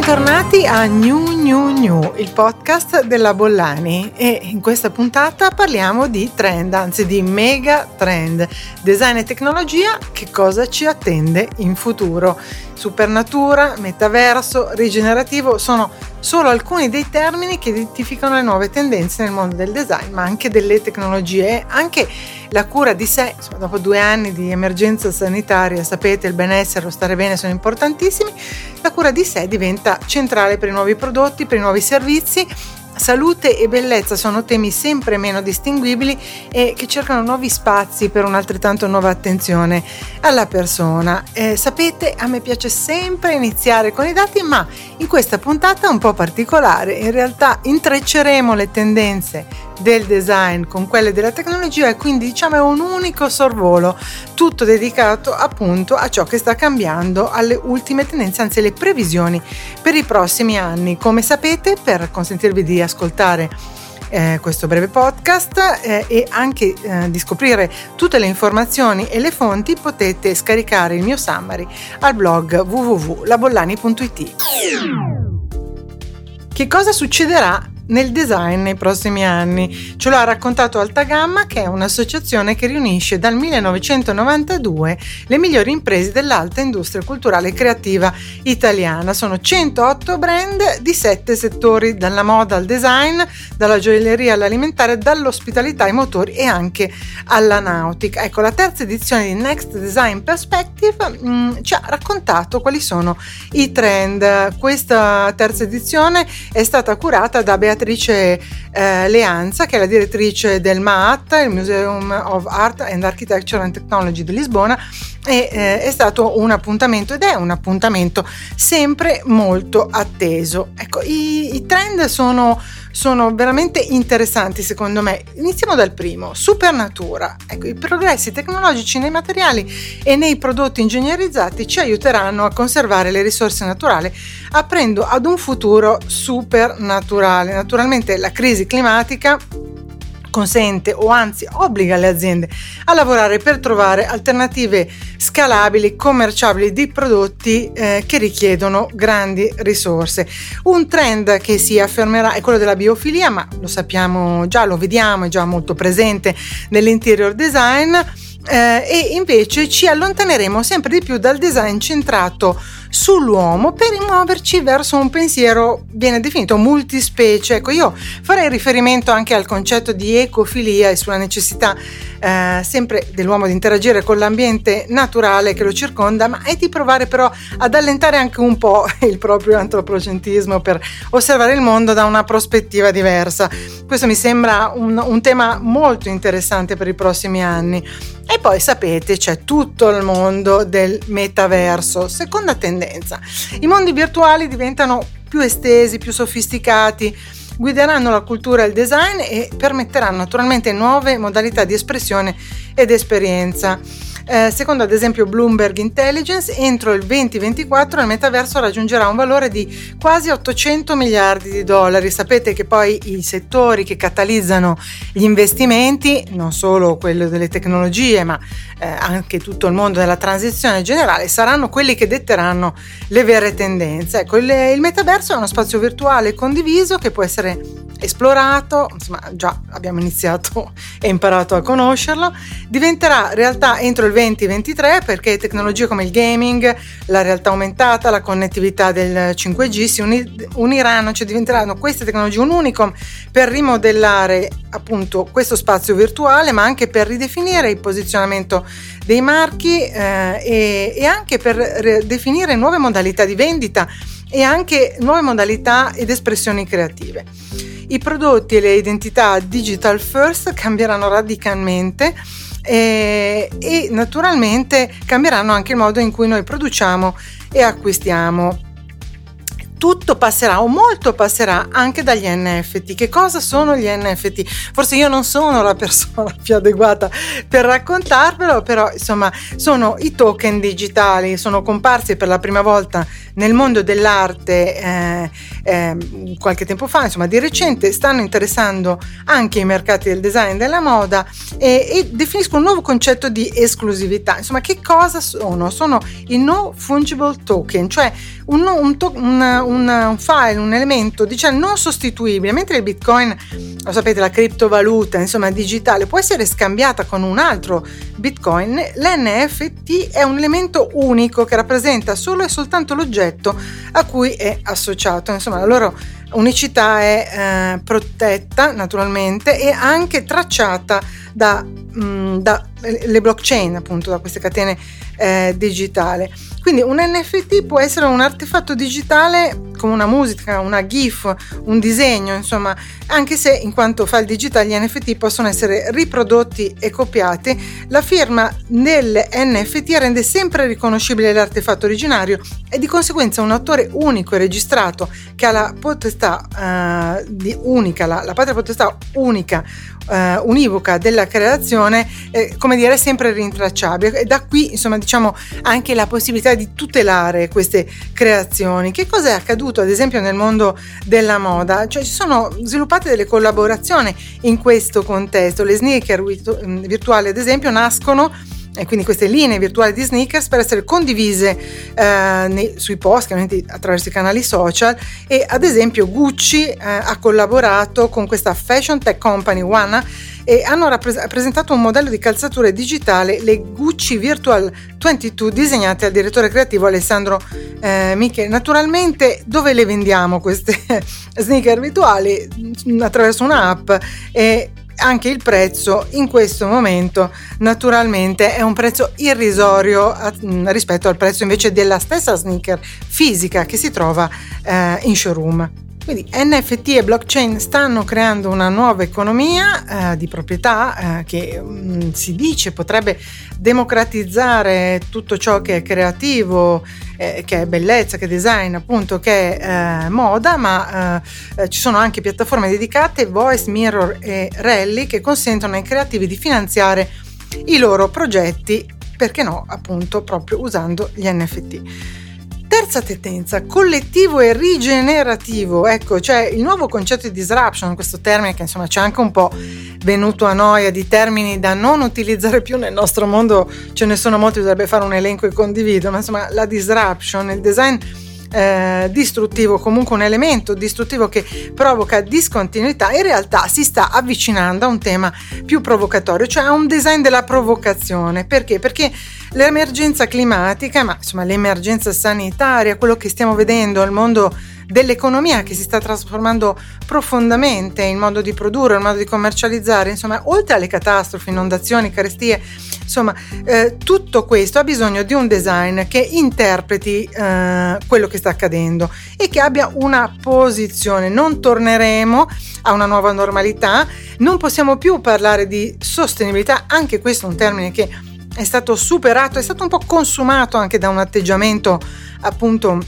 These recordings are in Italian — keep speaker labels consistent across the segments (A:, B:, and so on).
A: Bentornati a New New New, il podcast della Bollani. E in questa puntata parliamo di trend, anzi di mega trend, design e tecnologia, che cosa ci attende in futuro. Supernatura, metaverso, rigenerativo sono solo alcuni dei termini che identificano le nuove tendenze nel mondo del design, ma anche delle tecnologie, anche la cura di sé, insomma, dopo due anni di emergenza sanitaria, sapete, il benessere, lo stare bene sono importantissimi, la cura di sé diventa centrale per i nuovi prodotti, per i nuovi servizi Salute e bellezza sono temi sempre meno distinguibili e che cercano nuovi spazi per un'altrettanto nuova attenzione alla persona. Eh, sapete, a me piace sempre iniziare con i dati, ma in questa puntata un po' particolare, in realtà intrecceremo le tendenze del design con quelle della tecnologia e quindi diciamo è un unico sorvolo tutto dedicato appunto a ciò che sta cambiando alle ultime tendenze anzi alle previsioni per i prossimi anni come sapete per consentirvi di ascoltare eh, questo breve podcast eh, e anche eh, di scoprire tutte le informazioni e le fonti potete scaricare il mio summary al blog www.labollani.it. Che cosa succederà nel design nei prossimi anni. Ce lo ha raccontato Altagamma, che è un'associazione che riunisce dal 1992 le migliori imprese dell'alta industria culturale e creativa italiana. Sono 108 brand di 7 settori, dalla moda al design, dalla gioielleria all'alimentare, dall'ospitalità ai motori e anche alla nautica. Ecco, la terza edizione di Next Design Perspective mh, mm, ci ha raccontato quali sono i trend. Questa terza edizione è stata curata da Beatrice Beatrice eh, Leanza, che è la direttrice del MAAT, il Museum of Art and Architecture and Technology di Lisbona, e eh, è stato un appuntamento ed è un appuntamento sempre molto atteso. Ecco, i, i trend sono sono veramente interessanti secondo me. Iniziamo dal primo, Supernatura. Ecco, i progressi tecnologici nei materiali e nei prodotti ingegnerizzati ci aiuteranno a conservare le risorse naturali aprendo ad un futuro supernaturale. Naturalmente la crisi climatica consente o anzi obbliga le aziende a lavorare per trovare alternative scalabili, commerciabili di prodotti eh, che richiedono grandi risorse. Un trend che si affermerà è quello della biofilia, ma lo sappiamo già, lo vediamo, è già molto presente nell'interior design eh, e invece ci allontaneremo sempre di più dal design centrato sull'uomo per muoverci verso un pensiero viene definito multispecie. Ecco, io farei riferimento anche al concetto di ecofilia e sulla necessità eh, sempre dell'uomo di interagire con l'ambiente naturale che lo circonda, ma è di provare però ad allentare anche un po' il proprio antropocentrismo per osservare il mondo da una prospettiva diversa. Questo mi sembra un, un tema molto interessante per i prossimi anni. E poi sapete c'è tutto il mondo del metaverso, seconda tendenza. I mondi virtuali diventano più estesi, più sofisticati, guideranno la cultura e il design e permetteranno naturalmente nuove modalità di espressione ed esperienza. Eh, secondo ad esempio Bloomberg Intelligence, entro il 2024 il metaverso raggiungerà un valore di quasi 800 miliardi di dollari. Sapete che poi i settori che catalizzano gli investimenti, non solo quello delle tecnologie, ma eh, anche tutto il mondo della transizione generale, saranno quelli che detteranno le vere tendenze. Ecco, il, il metaverso è uno spazio virtuale condiviso che può essere esplorato, insomma già abbiamo iniziato e imparato a conoscerlo, diventerà realtà entro il 2023 perché tecnologie come il gaming, la realtà aumentata, la connettività del 5G si uniranno, cioè diventeranno queste tecnologie un unicum per rimodellare appunto questo spazio virtuale ma anche per ridefinire il posizionamento dei marchi eh, e, e anche per definire nuove modalità di vendita e anche nuove modalità ed espressioni creative. I prodotti e le identità digital first cambieranno radicalmente e, e naturalmente cambieranno anche il modo in cui noi produciamo e acquistiamo tutto passerà o molto passerà anche dagli NFT. Che cosa sono gli NFT? Forse io non sono la persona più adeguata per raccontarvelo, però insomma sono i token digitali, sono comparsi per la prima volta nel mondo dell'arte eh, eh, qualche tempo fa, insomma di recente, stanno interessando anche i mercati del design e della moda e, e definiscono un nuovo concetto di esclusività. Insomma, che cosa sono? Sono i no fungible token, cioè un, un, to- una, un file, un elemento diciamo non sostituibile, mentre il bitcoin, lo sapete, la criptovaluta, insomma digitale, può essere scambiata con un altro bitcoin, l'NFT è un elemento unico che rappresenta solo e soltanto l'oggetto a cui è associato. Insomma, la loro unicità è eh, protetta naturalmente e anche tracciata da, mh, mm, da le blockchain, appunto, da queste catene eh, digitali. Quindi un NFT può essere un artefatto digitale come una musica, una GIF, un disegno, insomma, anche se in quanto file digitali gli NFT possono essere riprodotti e copiati, la firma del NFT rende sempre riconoscibile l'artefatto originario e di conseguenza un autore unico e registrato che ha la potestà uh, di unica, la, la patria potestà unica uh, univoca della creazione, eh, come dire, è sempre rintracciabile. E da qui, insomma, diciamo anche la possibilità di tutelare queste creazioni. Che cosa è accaduto, ad esempio, nel mondo della moda? Cioè, si sono sviluppate delle collaborazioni in questo contesto. Le sneaker virtuali, ad esempio, nascono e quindi queste linee virtuali di sneakers per essere condivise eh, nei, sui post, attraverso i canali social e ad esempio Gucci eh, ha collaborato con questa fashion tech company Wana e hanno rappres- presentato un modello di calzature digitale, le Gucci Virtual 22 disegnate dal direttore creativo Alessandro eh, Miche. Naturalmente dove le vendiamo queste sneaker virtuali? Attraverso un'app e anche il prezzo in questo momento naturalmente è un prezzo irrisorio a, mm, rispetto al prezzo invece della stessa sneaker fisica che si trova eh, in showroom. Quindi NFT e blockchain stanno creando una nuova economia eh, di proprietà eh, che mh, mm, si dice potrebbe democratizzare tutto ciò che è creativo, eh, che è bellezza, che è design, appunto, che è eh, moda, ma eh, ci sono anche piattaforme dedicate, Voice, Mirror e Rally, che consentono ai creativi di finanziare i loro progetti, perché no, appunto, proprio usando gli NFT. Terza tendenza, collettivo e rigenerativo. Ecco, c'è il nuovo concetto di disruption, questo termine che insomma c'è anche un po' venuto a noia di termini da non utilizzare più nel nostro mondo, ce ne sono molti, bisognerebbe fare un elenco e condivido, ma insomma la disruption, il design eh, distruttivo, comunque un elemento distruttivo che provoca discontinuità, in realtà si sta avvicinando a un tema più provocatorio, cioè a un design della provocazione. Perché? Perché l'emergenza climatica, ma insomma l'emergenza sanitaria, quello che stiamo vedendo, il mondo dell'economia che si sta trasformando profondamente in modo di produrre, in modo di commercializzare, insomma, oltre alle catastrofi, inondazioni, carestie, insomma, eh, tutto questo ha bisogno di un design che interpreti eh, quello che sta accadendo e che abbia una posizione. Non torneremo a una nuova normalità, non possiamo più parlare di sostenibilità, anche questo è un termine che è stato superato, è stato un po' consumato anche da un atteggiamento appunto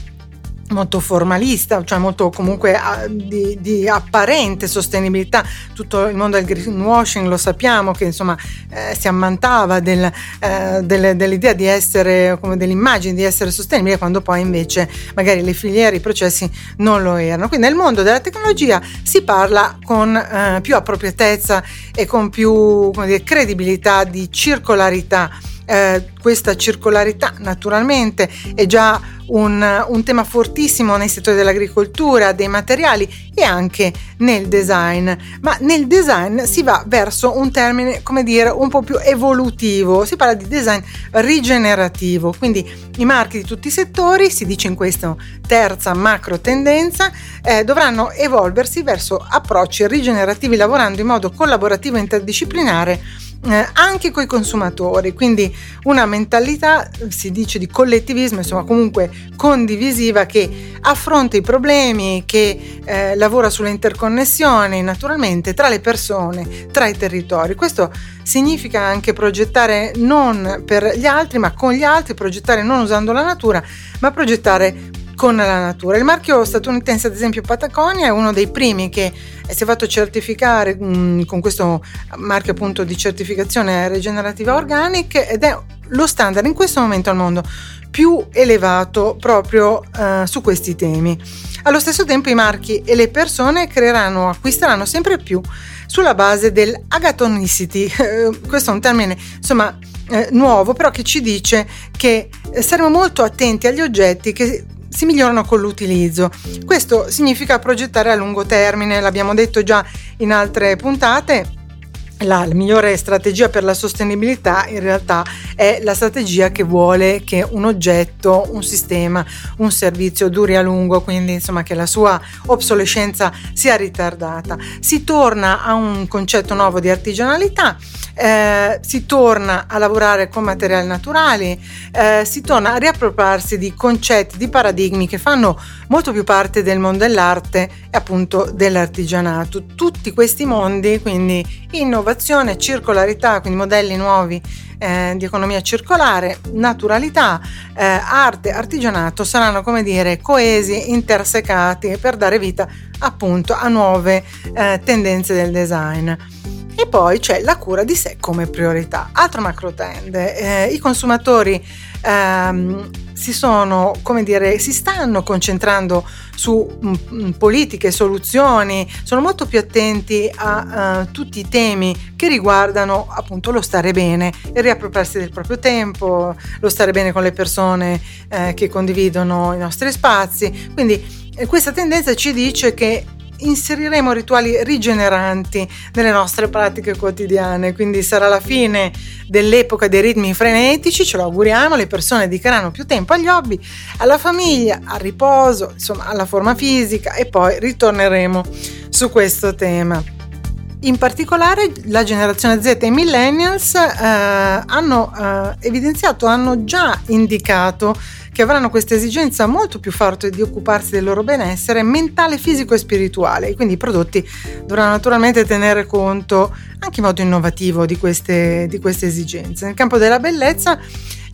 A: molto formalista, cioè molto comunque di, di, apparente sostenibilità. Tutto il mondo del greenwashing lo sappiamo che insomma eh, si ammantava del, eh, delle, dell'idea di essere, come dell'immagine di essere sostenibile, quando poi invece magari le filiere, i processi non lo erano. Quindi nel mondo della tecnologia si parla con eh, più appropriatezza e con più dire, credibilità di circolarità eh, questa circolarità naturalmente è già un, un, tema fortissimo nei settori dell'agricoltura, dei materiali e anche nel design, ma nel design si va verso un termine, come dire, un po' più evolutivo, si parla di design rigenerativo, quindi i marchi di tutti i settori, si dice in questa terza macro tendenza, eh, dovranno evolversi verso approcci rigenerativi lavorando in modo collaborativo e interdisciplinare eh, anche con i consumatori, quindi una mentalità, si dice, di collettivismo, insomma comunque condivisiva che affronta i problemi, che eh, lavora sulle interconnessioni naturalmente tra le persone, tra i territori. Questo significa anche progettare non per gli altri, ma con gli altri, progettare non usando la natura, ma progettare con la natura. Il marchio statunitense, ad esempio Patagonia, è uno dei primi che si è fatto certificare mh, mm, con questo marchio appunto di certificazione regenerativa organic ed è lo standard in questo momento al mondo più elevato proprio uh, su questi temi. Allo stesso tempo i marchi e le persone creeranno, acquisteranno sempre più sulla base dell'agatonicity. questo è un termine, insomma, eh, nuovo, però che ci dice che eh, saremo molto attenti agli oggetti che si migliorano con l'utilizzo. Questo significa progettare a lungo termine, l'abbiamo detto già in altre puntate la, migliore strategia per la sostenibilità in realtà è la strategia che vuole che un oggetto, un sistema, un servizio duri a lungo, quindi insomma che la sua obsolescenza sia ritardata. Si torna a un concetto nuovo di artigianalità, eh, si torna a lavorare con materiali naturali, eh, si torna a riappropriarsi di concetti, di paradigmi che fanno molto più parte del mondo dell'arte e appunto dell'artigianato. Tutti questi mondi, quindi innovazione, circolarità, quindi modelli nuovi eh, di economia circolare, naturalità, eh, arte, artigianato saranno come dire coesi, intersecati per dare vita appunto a nuove eh, tendenze del design. E poi c'è la cura di sé come priorità. Altro macro trend, eh, i consumatori ehm, si sono, come dire, si stanno concentrando su m, m, politiche, soluzioni, sono molto più attenti a uh, tutti i temi che riguardano appunto lo stare bene, il riappropriarsi del proprio tempo, lo stare bene con le persone eh, che condividono i nostri spazi. Quindi eh, questa tendenza ci dice che inseriremo rituali rigeneranti nelle nostre pratiche quotidiane, quindi sarà la fine dell'epoca dei ritmi frenetici, ce lo auguriamo, le persone dedicheranno più tempo agli hobby, alla famiglia, al riposo, insomma alla forma fisica e poi ritorneremo su questo tema. In particolare la generazione Z e i millennials eh, hanno eh, evidenziato, hanno già indicato che avranno questa esigenza molto più forte di occuparsi del loro benessere mentale, fisico e spirituale. Quindi i prodotti dovranno naturalmente tenere conto anche in modo innovativo di queste, di queste esigenze. Nel campo della bellezza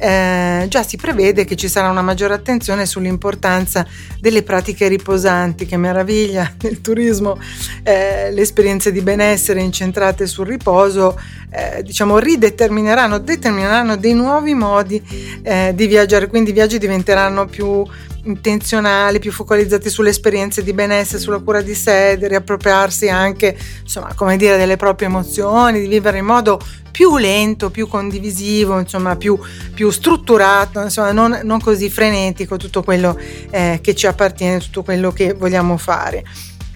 A: eh, già si prevede che ci sarà una maggiore attenzione sull'importanza delle pratiche riposanti, che meraviglia nel turismo, eh, le esperienze di benessere incentrate sul riposo, eh, diciamo, ridetermineranno, determineranno dei nuovi modi eh, di viaggiare, quindi i viaggi diventeranno più intenzionali, più focalizzati sulle esperienze di benessere, sulla cura di sé, di riappropriarsi anche, insomma, come dire, delle proprie emozioni, di vivere in modo più lento, più condivisivo, insomma, più, più strutturato, insomma, non, non, così frenetico tutto quello eh, che ci appartiene, tutto quello che vogliamo fare.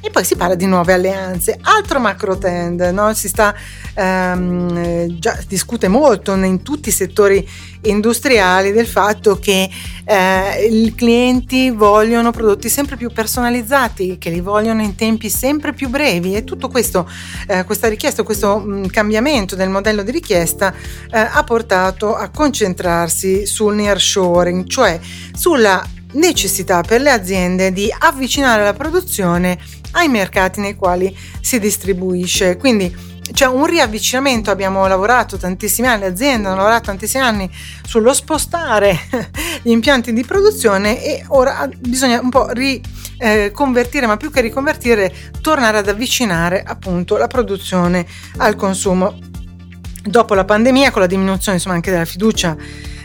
A: E poi si parla di nuove alleanze. Altro macro trend, no? si sta, ehm, già discute molto in tutti i settori industriali del fatto che eh, i clienti vogliono prodotti sempre più personalizzati, che li vogliono in tempi sempre più brevi e tutto questo, eh, questa richiesta, questo mm, cambiamento del modello di richiesta eh, ha portato a concentrarsi sul nearshoring, cioè sulla necessità per le aziende di avvicinare la produzione ai mercati nei quali si distribuisce. Quindi c'è un riavvicinamento, abbiamo lavorato tantissimi anni, le aziende hanno lavorato tantissimi anni sullo spostare gli impianti di produzione e ora bisogna un po' riconvertire, eh, ma più che riconvertire, tornare ad avvicinare appunto la produzione al consumo. Dopo la pandemia, con la diminuzione insomma anche della fiducia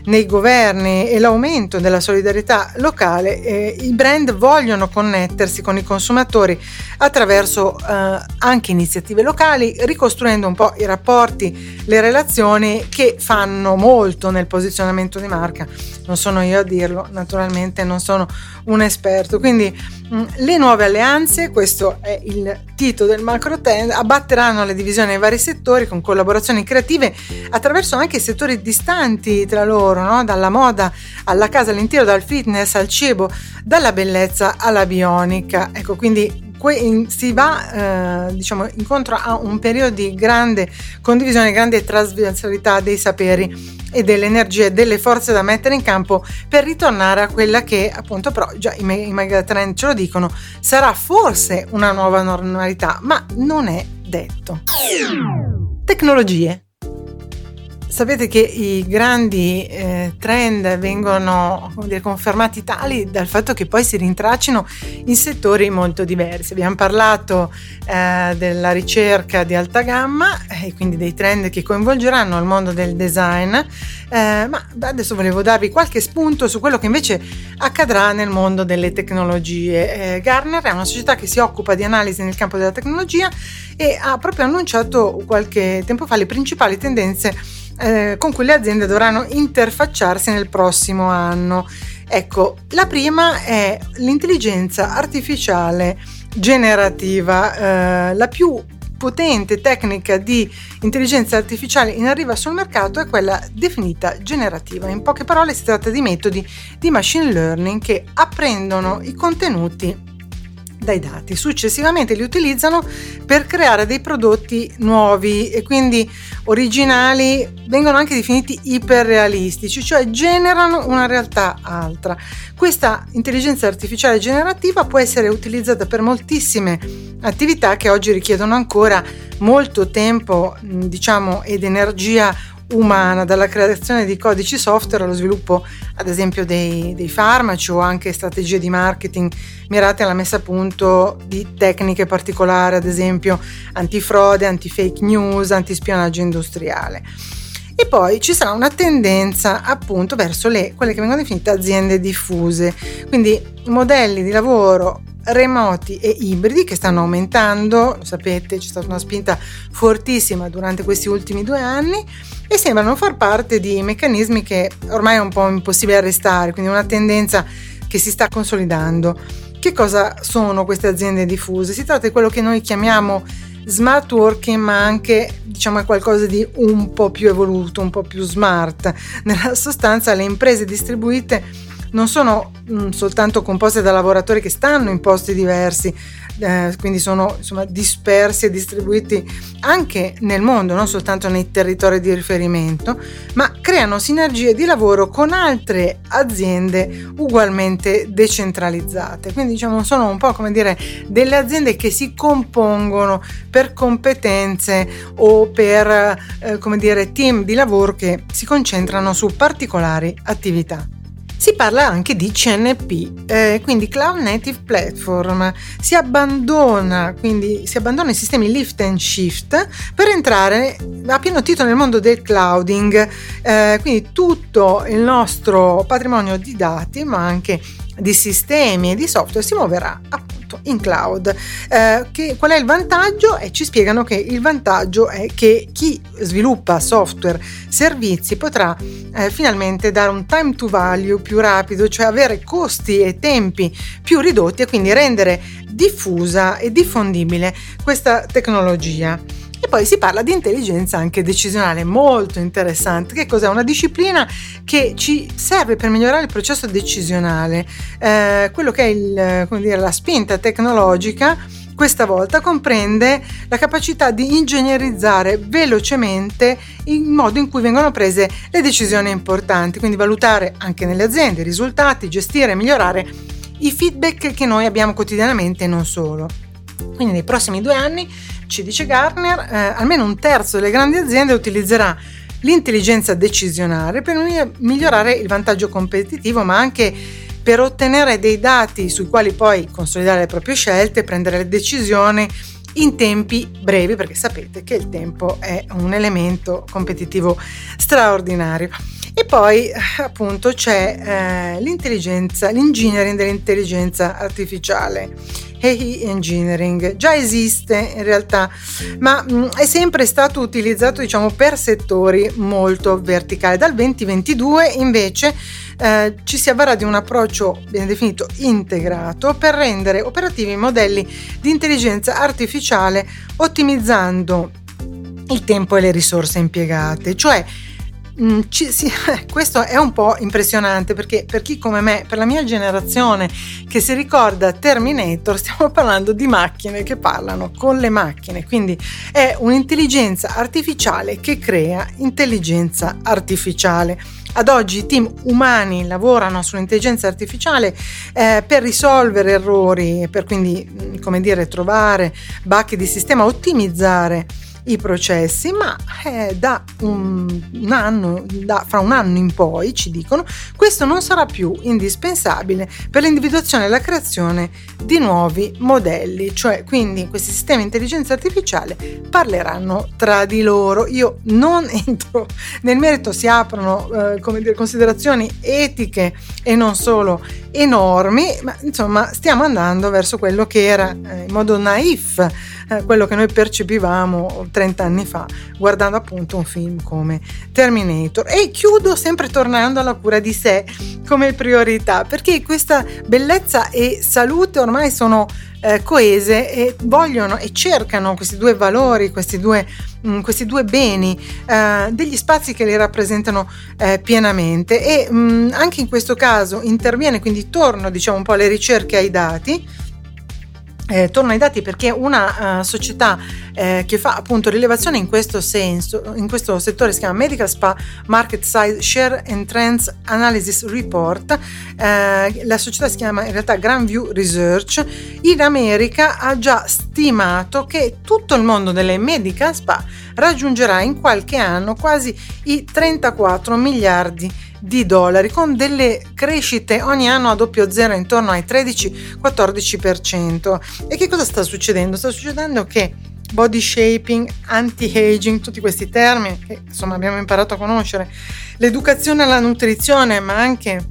A: nei governi e l'aumento della solidarietà locale, eh, i brand vogliono connettersi con i consumatori attraverso eh, anche iniziative locali, ricostruendo un po' i rapporti, le relazioni che fanno molto nel posizionamento di marca. Non sono io a dirlo, naturalmente non sono un esperto. Quindi mm, le nuove alleanze, questo è il titolo del macro trend, abbatteranno le divisioni nei vari settori con collaborazioni creative attraverso anche settori distanti tra loro, no? dalla moda alla casa, all'interno, dal fitness al cibo, dalla bellezza alla bionica. Ecco, quindi si va eh, diciamo, incontro a un periodo di grande condivisione, grande trasversalità dei saperi e delle energie, delle forze da mettere in campo per ritornare a quella che appunto però già i, i megatrend ce lo dicono sarà forse una nuova normalità ma non è detto. Tecnologie Sapete che i grandi eh, trend vengono dire, confermati tali dal fatto che poi si rintracciano in settori molto diversi. Abbiamo parlato eh, della ricerca di alta gamma e quindi dei trend che coinvolgeranno il mondo del design, eh, ma adesso volevo darvi qualche spunto su quello che invece accadrà nel mondo delle tecnologie. Eh, Garner è una società che si occupa di analisi nel campo della tecnologia e ha proprio annunciato qualche tempo fa le principali tendenze eh, con cui le aziende dovranno interfacciarsi nel prossimo anno. Ecco, la prima è l'intelligenza artificiale generativa, eh, la più potente tecnica di intelligenza artificiale in arrivo sul mercato è quella definita generativa. In poche parole si tratta di metodi di machine learning che apprendono i contenuti dai dati. Successivamente li utilizzano per creare dei prodotti nuovi e quindi originali, vengono anche definiti iperrealistici, cioè generano una realtà altra. Questa intelligenza artificiale generativa può essere utilizzata per moltissime attività che oggi richiedono ancora molto tempo, diciamo, ed energia umana, dalla creazione di codici software allo sviluppo ad esempio dei, dei, farmaci o anche strategie di marketing mirate alla messa a punto di tecniche particolari, ad esempio antifrode, anti-fake news, antispionaggio industriale. E poi ci sarà una tendenza appunto verso le, quelle che vengono definite aziende diffuse, quindi modelli di lavoro remoti e ibridi che stanno aumentando, lo sapete c'è stata una spinta fortissima durante questi ultimi due anni e sembrano far parte di meccanismi che ormai è un po' impossibile arrestare, quindi una tendenza che si sta consolidando. Che cosa sono queste aziende diffuse? Si tratta di quello che noi chiamiamo smart working, ma anche diciamo qualcosa di un po' più evoluto, un po' più smart. Nella sostanza le imprese distribuite non sono mh, mm, soltanto composte da lavoratori che stanno in posti diversi, eh, quindi sono insomma, dispersi e distribuiti anche nel mondo, non soltanto nei territori di riferimento, ma creano sinergie di lavoro con altre aziende ugualmente decentralizzate. Quindi diciamo sono un po' come dire delle aziende che si compongono per competenze o per eh, come dire team di lavoro che si concentrano su particolari attività. Si parla anche di CNP, eh, quindi Cloud Native Platform. Si abbandona, quindi, si abbandona i sistemi lift and shift per entrare a pieno titolo nel mondo del clouding. Eh, quindi tutto il nostro patrimonio di dati, ma anche di sistemi e di software si muoverà appunto in cloud. Eh, che, qual è il vantaggio? E ci spiegano che il vantaggio è che chi sviluppa software, servizi potrà eh, finalmente dare un time to value più rapido, cioè avere costi e tempi più ridotti e quindi rendere diffusa e diffondibile questa tecnologia. E poi si parla di intelligenza anche decisionale, molto interessante. Che cos'è? Una disciplina che ci serve per migliorare il processo decisionale. Eh, quello che è il, dire, la spinta tecnologica questa volta comprende la capacità di ingegnerizzare velocemente il modo in cui vengono prese le decisioni importanti, quindi valutare anche nelle aziende i risultati, gestire e migliorare i feedback che noi abbiamo quotidianamente e non solo. Quindi nei prossimi due anni ci dice Gartner, eh, almeno un terzo delle grandi aziende utilizzerà l'intelligenza decisionale per migliorare il vantaggio competitivo, ma anche per ottenere dei dati sui quali poi consolidare le proprie scelte, prendere le decisioni in tempi brevi, perché sapete che il tempo è un elemento competitivo straordinario. E poi appunto c'è eh, l'intelligenza, l'engineering dell'intelligenza artificiale AI Engineering. Già esiste in realtà, ma mh, mm, è sempre stato utilizzato diciamo per settori molto verticali. Dal 2022 invece eh, ci si avvarrà di un approccio ben definito integrato per rendere operativi i modelli di intelligenza artificiale ottimizzando il tempo e le risorse impiegate, cioè Mm, ci, sì, questo è un po' impressionante perché per chi come me, per la mia generazione che si ricorda Terminator, stiamo parlando di macchine che parlano con le macchine, quindi è un'intelligenza artificiale che crea intelligenza artificiale. Ad oggi i team umani lavorano sull'intelligenza artificiale eh, per risolvere errori, per quindi, mm, come dire, trovare bacche di sistema, ottimizzare i processi, ma eh, da un, un anno, da, fra un anno in poi, ci dicono, questo non sarà più indispensabile per l'individuazione e la creazione di nuovi modelli, cioè quindi questi sistemi di intelligenza artificiale parleranno tra di loro. Io non entro nel merito, si aprono eh, come dire, considerazioni etiche e non solo enormi, ma insomma stiamo andando verso quello che era eh, in modo naif eh, quello che noi percepivamo 30 anni fa guardando appunto un film come Terminator. E chiudo sempre tornando alla cura di sé come priorità perché questa bellezza e salute ormai sono eh, coese e vogliono e cercano questi due valori, questi due, mh, mm, questi due beni, eh, degli spazi che li rappresentano eh, pienamente. E mh, anche in questo caso interviene, quindi torno diciamo un po' alle ricerche ai dati eh, torno ai dati perché una uh, società eh, che fa appunto rilevazione in questo senso, in questo settore si chiama Medical Spa Market Size Share and Trends Analysis Report, eh, la società si chiama in realtà Grandview Research, in America ha già stimato che tutto il mondo delle medical spa raggiungerà in qualche anno quasi i 34 miliardi di di dollari con delle crescite ogni anno a doppio zero intorno ai 13-14%. E che cosa sta succedendo? Sta succedendo che body shaping, anti-aging, tutti questi termini che insomma abbiamo imparato a conoscere, l'educazione alla nutrizione, ma anche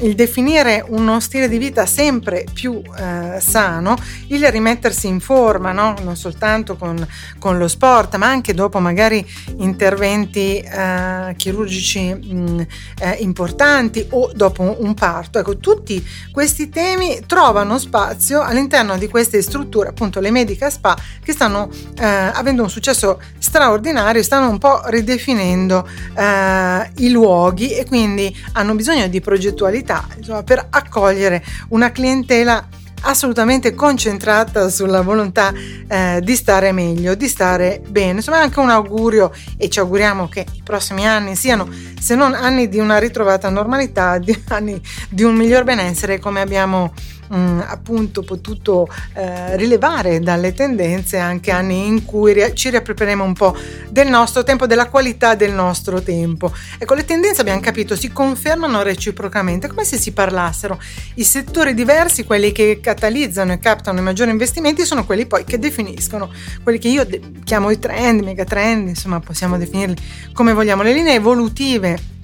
A: il definire uno stile di vita sempre più eh, sano, il rimettersi in forma, no? non soltanto con, con, lo sport, ma anche dopo magari interventi eh, chirurgici mh, eh, importanti o dopo un parto. Ecco, tutti questi temi trovano spazio all'interno di queste strutture, appunto le Medica Spa, che stanno eh, avendo un successo straordinario, stanno un po' ridefinendo eh, i luoghi e quindi hanno bisogno di progettualità possibilità insomma, per accogliere una clientela assolutamente concentrata sulla volontà eh, di stare meglio, di stare bene. Insomma, è anche un augurio e ci auguriamo che i prossimi anni siano, se non anni di una ritrovata normalità, di anni di un miglior benessere come abbiamo mh, mm, appunto potuto eh, rilevare dalle tendenze anche anni in cui ri- ci riapproprieremo un po' del nostro tempo, della qualità del nostro tempo. Ecco, le tendenze abbiamo capito si confermano reciprocamente, come se si parlassero. I settori diversi, quelli che catalizzano e captano i maggiori investimenti, sono quelli poi che definiscono, quelli che io de- chiamo i trend, megatrend, insomma possiamo definirli come vogliamo, le linee evolutive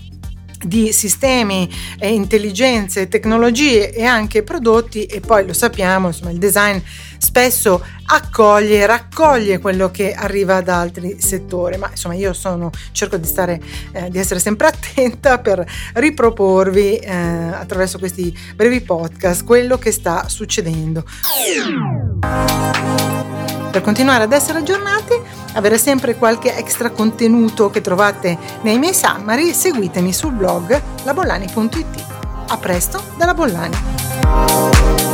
A: di sistemi, eh, intelligenze, tecnologie e anche prodotti e poi lo sappiamo, insomma il design spesso accoglie, raccoglie quello che arriva da altri settori, ma insomma io sono, cerco di, stare, eh, di essere sempre attenta per riproporvi eh, attraverso questi brevi podcast quello che sta succedendo. Per continuare ad essere aggiornati, avere sempre qualche extra contenuto che trovate nei miei summary, seguitemi sul blog labollani.it. A presto dalla Bollani!